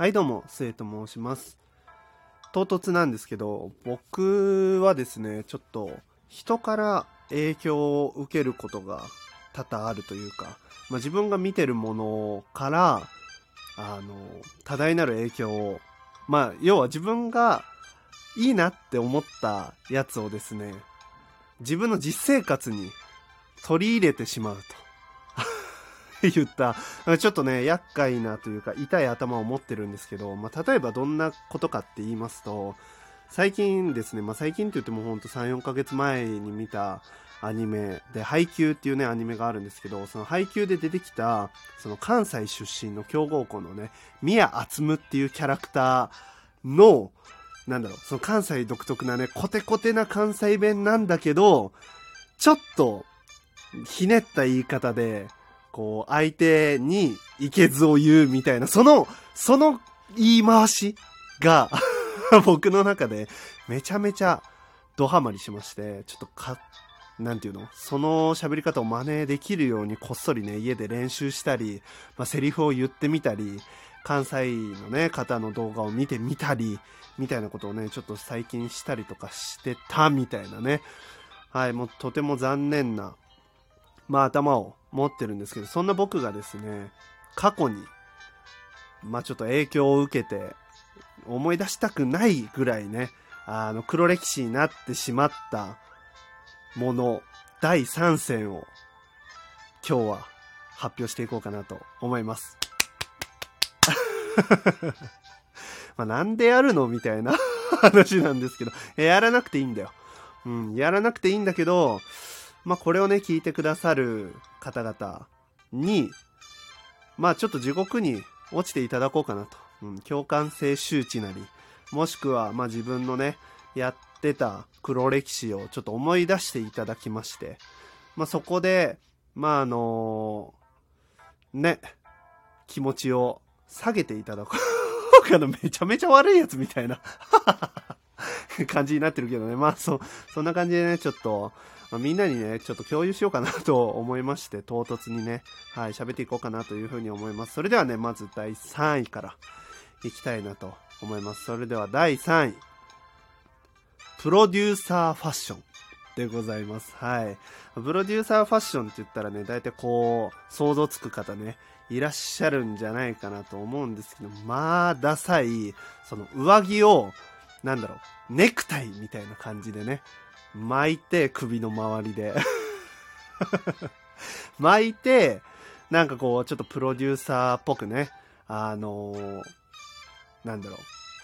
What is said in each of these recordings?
はいどうも、せいと申します。唐突なんですけど、僕はですね、ちょっと人から影響を受けることが多々あるというか、まあ、自分が見てるものから、あの、多大なる影響を、まあ、要は自分がいいなって思ったやつをですね、自分の実生活に取り入れてしまうと。言った、ちょっとね、厄介なというか、痛い頭を持ってるんですけど、まあ、例えばどんなことかって言いますと、最近ですね、まあ、最近って言ってもほんと3、4ヶ月前に見たアニメで、配給っていうね、アニメがあるんですけど、その配給で出てきた、その関西出身の強豪校のね、宮敦夢っていうキャラクターの、なんだろう、その関西独特なね、コテコテな関西弁なんだけど、ちょっと、ひねった言い方で、こう、相手にいけずを言うみたいな、その、その言い回しが、僕の中でめちゃめちゃドハマりしまして、ちょっとか、なんていうの？その喋り方を真似できるようにこっそりね、家で練習したり、まあ、セリフを言ってみたり、関西のね、方の動画を見てみたり、みたいなことをね、ちょっと最近したりとかしてたみたいなね。はい、もうとても残念な、まあ頭を持ってるんですけど、そんな僕がですね、過去に、まあちょっと影響を受けて、思い出したくないぐらいね、あの、黒歴史になってしまったもの、第3戦を、今日は発表していこうかなと思います。まあなんでやるのみたいな話なんですけど、やらなくていいんだよ。うん、やらなくていいんだけど、まあこれをね、聞いてくださる方々に、まあちょっと地獄に落ちていただこうかなと。うん、共感性周知なり、もしくは、まあ自分のね、やってた黒歴史をちょっと思い出していただきまして、まあそこで、まああのね、気持ちを下げていただこうかな。めちゃめちゃ悪いやつみたいな 感じになってるけどね。まあそ、そんな感じでね、ちょっと、まあ、みんなにね、ちょっと共有しようかなと思いまして、唐突にね、はい、喋っていこうかなというふうに思います。それではね、まず第3位からいきたいなと思います。それでは第3位。プロデューサーファッションでございます。はい。プロデューサーファッションって言ったらね、大体こう、想像つく方ね、いらっしゃるんじゃないかなと思うんですけど、まあ、ダサい、その上着を、なんだろう、ネクタイみたいな感じでね、巻いて首の周りで。巻いてなんかこうちょっとプロデューサーっぽくね。あのーなんだろう。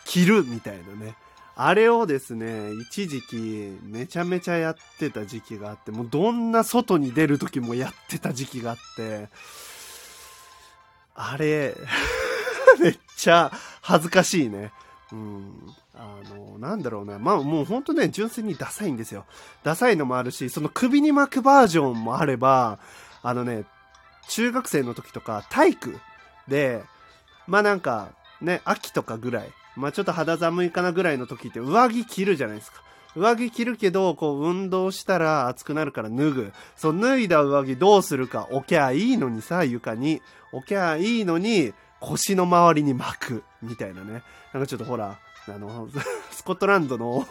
着るみたいなね。あれをですね一時期めちゃめちゃやってた時期があってもうどんな外に出る時もやってた時期があってあれ めっちゃ恥ずかしいね。うんあの、なんだろうな。まあもうほんとね、純粋にダサいんですよ。ダサいのもあるし、その首に巻くバージョンもあれば、あのね、中学生の時とか体育で、まあなんか、ね、秋とかぐらい、まあちょっと肌寒いかなぐらいの時って上着着るじゃないですか。上着着るけど、こう運動したら暑くなるから脱ぐ。そう、脱いだ上着どうするか。置きゃいいのにさ、床に。置きゃいいのに、腰の周りに巻く。みたいなね。なんかちょっとほら、あの、スコットランドの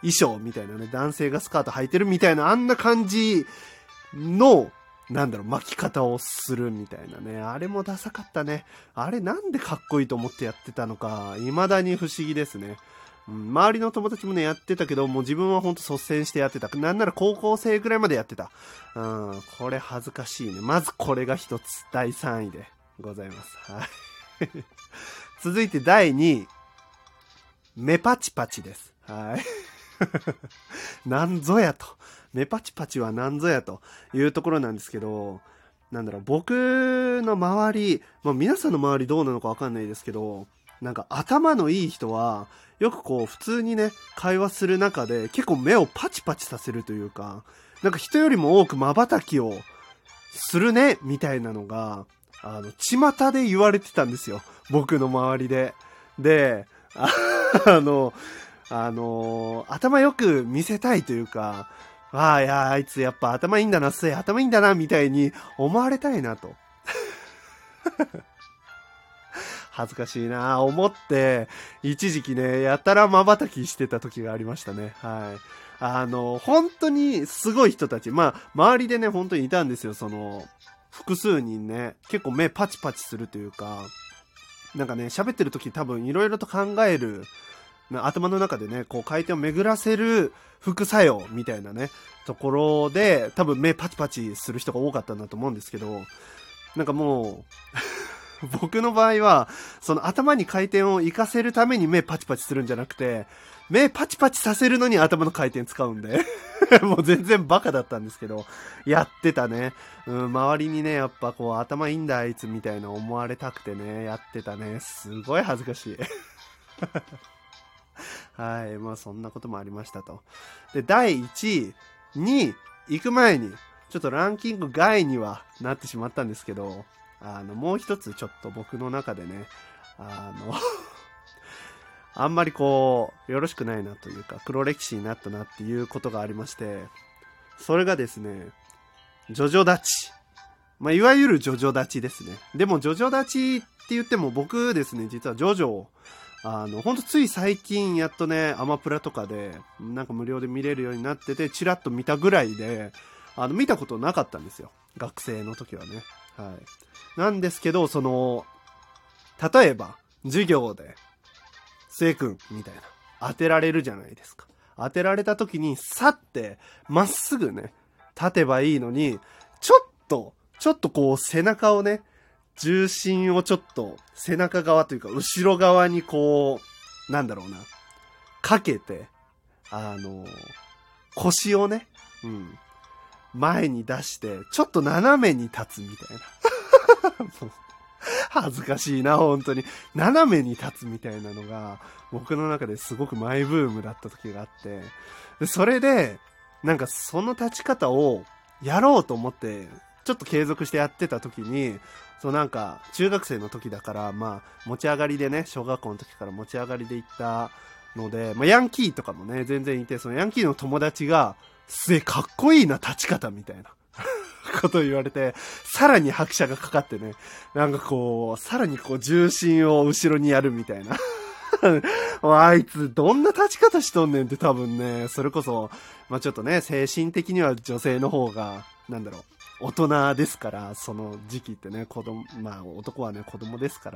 衣装みたいなね、男性がスカート履いてるみたいな、あんな感じの、なんだろう、巻き方をするみたいなね。あれもダサかったね。あれなんでかっこいいと思ってやってたのか、未だに不思議ですね。うん、周りの友達もね、やってたけど、もう自分はほんと率先してやってた。なんなら高校生ぐらいまでやってた。うん、これ恥ずかしいね。まずこれが一つ、第3位でございます。はい。続いて第2位。メパチパチです。はい。なんぞやと。メパチパチはなんぞやというところなんですけど、なんだろう、僕の周り、まあ皆さんの周りどうなのかわかんないですけど、なんか頭のいい人は、よくこう普通にね、会話する中で結構目をパチパチさせるというか、なんか人よりも多く瞬きをするね、みたいなのが、あの、巷で言われてたんですよ。僕の周りで。で、あ の、あの頭よく見せたいというか、ああ、いや、あいつやっぱ頭いいんだな、せ頭いいんだな、みたいに思われたいなと。恥ずかしいな思って、一時期ね、やたら瞬きしてた時がありましたね。はい。あの、本当にすごい人たち、まあ、周りでね、本当にいたんですよ、その、複数人ね、結構目パチパチするというか、なんかね、喋ってる時多分いろいろと考える、頭の中でね、こう回転を巡らせる副作用みたいなね、ところで、多分目パチパチする人が多かったんだと思うんですけど、なんかもう僕の場合は、その頭に回転を活かせるために目パチパチするんじゃなくて、目パチパチさせるのに頭の回転使うんで もう全然バカだったんですけど、やってたね。うん、周りにね、やっぱこう頭いいんだあいつみたいな思われたくてね、やってたね。すごい恥ずかしい はい、まあそんなこともありましたと。で、第1位に行く前に、ちょっとランキング外にはなってしまったんですけど、あの、もう一つちょっと僕の中でね、あのあんまりこう、よろしくないなというか、黒歴史になったなっていうことがありまして、それがですね、ジョジョ立ち。まあ、いわゆるジョジョ立ちですね。でも、ジョジョ立ちって言っても僕ですね、実はジョジョあの、ほんとつい最近やっとね、アマプラとかで、なんか無料で見れるようになってて、チラッと見たぐらいで、あの、見たことなかったんですよ。学生の時はね。はい。なんですけど、その、例えば、授業で、末君、みたいな、当てられるじゃないですか。当てられた時に、さって、まっすぐね、立てばいいのに、ちょっと、ちょっとこう背中をね、重心をちょっと背中側というか後ろ側にこう、なんだろうな、かけて、あの、腰をね、うん、前に出して、ちょっと斜めに立つみたいな。恥ずかしいな、本当に。斜めに立つみたいなのが、僕の中ですごくマイブームだった時があって、でそれで、なんかその立ち方をやろうと思って、ちょっと継続してやってた時に、そうなんか、中学生の時だから、まあ、持ち上がりでね、小学校の時から持ち上がりで行ったので、まあ、ヤンキーとかもね、全然いて、そのヤンキーの友達が、すげえかっこいいな、立ち方みたいな。ことを言われて、さらに拍車がかかってね、なんかこう、さらにこう重心を後ろにやるみたいな。あいつ、どんな立ち方しとんねんって多分ね、それこそ、まあちょっとね、精神的には女性の方が、なんだろう、大人ですから、その時期ってね、子供、まあ男はね、子供ですか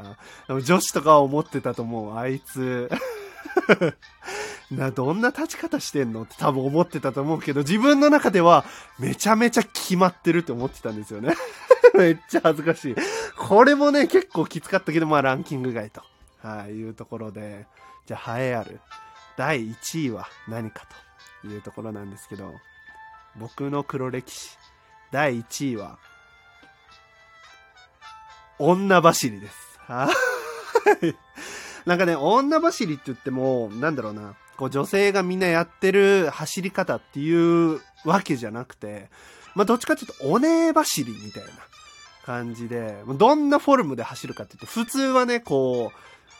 ら、女子とかは思ってたと思う。あいつ な、どんな立ち方してんのって多分思ってたと思うけど、自分の中ではめちゃめちゃ決まってるって思ってたんですよね。めっちゃ恥ずかしい。これもね、結構きつかったけど、まあランキング外と、はい、いうところで、じゃあ栄えある第1位は何かというところなんですけど、僕の黒歴史。第1位は、女走りです。はい。なんかね、女走りって言っても、なんだろうな、こう女性がみんなやってる走り方っていうわけじゃなくて、まあどっちかっていうとお姉走りみたいな感じで、どんなフォルムで走るかって言うと、普通はね、こ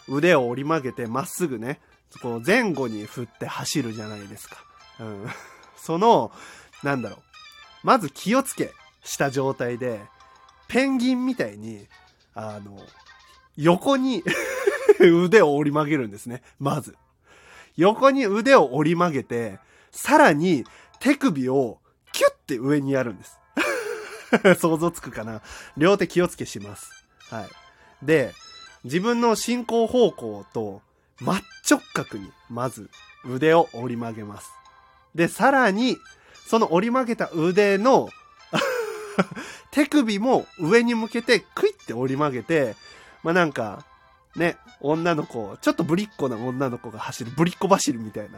う、腕を折り曲げてまっすぐね、こう前後に振って走るじゃないですか。うん。その、なんだろう。まず気をつけした状態で、ペンギンみたいに、あの、横に 腕を折り曲げるんですね。まず。横に腕を折り曲げて、さらに手首をキュッて上にやるんです。想像つくかな？両手気をつけします。はい。で、自分の進行方向と真っ直角に、まず腕を折り曲げます。で、さらに、その折り曲げた腕の 手首も上に向けてクイって折り曲げて、まあ、なんか、ね、女の子、ちょっとぶりっ子な女の子が走る、ぶりっ子走るみたい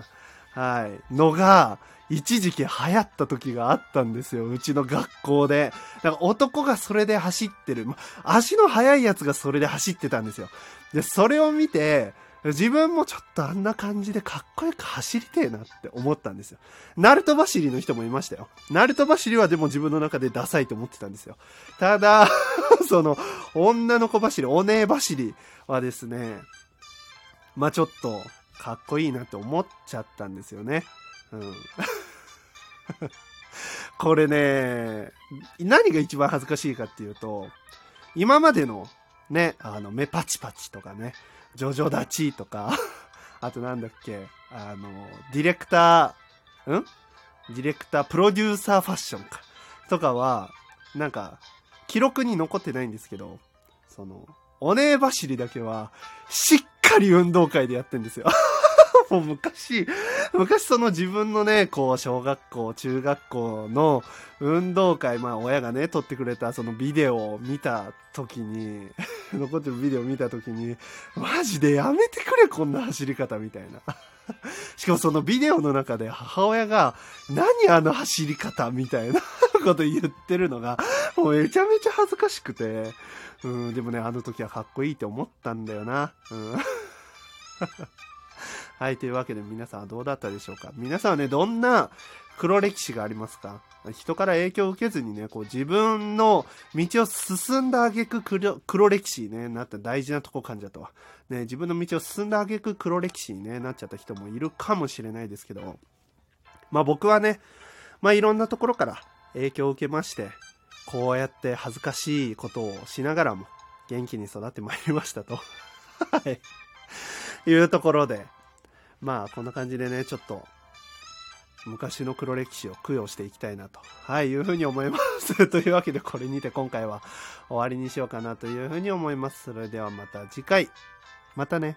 な、はい、のが、一時期流行った時があったんですよ。うちの学校で。だから男がそれで走ってる。ま足の速いやつがそれで走ってたんですよ。で、それを見て、自分もちょっとあんな感じでかっこよく走りてえなって思ったんですよ。ナルト走りの人もいましたよ。ナルト走りはでも自分の中でダサいと思ってたんですよ。ただ、その、女の子走り、お姉走りはですね、まあちょっと、かっこいいなって思っちゃったんですよね。うん。これね、何が一番恥ずかしいかっていうと、今までのね、あの、目パチパチとかね、ジョジョ立ちとか、あとなんだっけ、あの、ディレクター、ん？ディレクター、プロデューサーファッションか。とかは、なんか、記録に残ってないんですけど、その、お姉走りだけは、しっかり運動会でやってんですよ。もう昔、昔その自分のね、こう、小学校、中学校の運動会、まあ親がね、撮ってくれたそのビデオを見た時に、残ってるビデオを見た時に、マジでやめてくれ、こんな走り方みたいな。しかもそのビデオの中で母親が、何あの走り方みたいなこと言ってるのが、もうめちゃめちゃ恥ずかしくて、うん、でもね、あの時はかっこいいって思ったんだよな。うん。はい、というわけで皆さんはどうだったでしょうか。皆さんはね、どんな黒歴史がありますか。人から影響を受けずにね、こう自分の道を進んだ挙句黒黒歴史に、ね、なった大事なとこ感じたわ。ね、自分の道を進んだ挙句黒歴史に、ね、なっちゃった人もいるかもしれないですけど、まあ僕はね、まあいろんなところから影響を受けまして、こうやって恥ずかしいことをしながらも元気に育ってまいりましたと。はい。いうところで、まあこんな感じでね、ちょっと昔の黒歴史を供養していきたいなと、はい、いうふうに思います。というわけでこれにて今回は終わりにしようかなというふうに思います。それではまた次回。またね。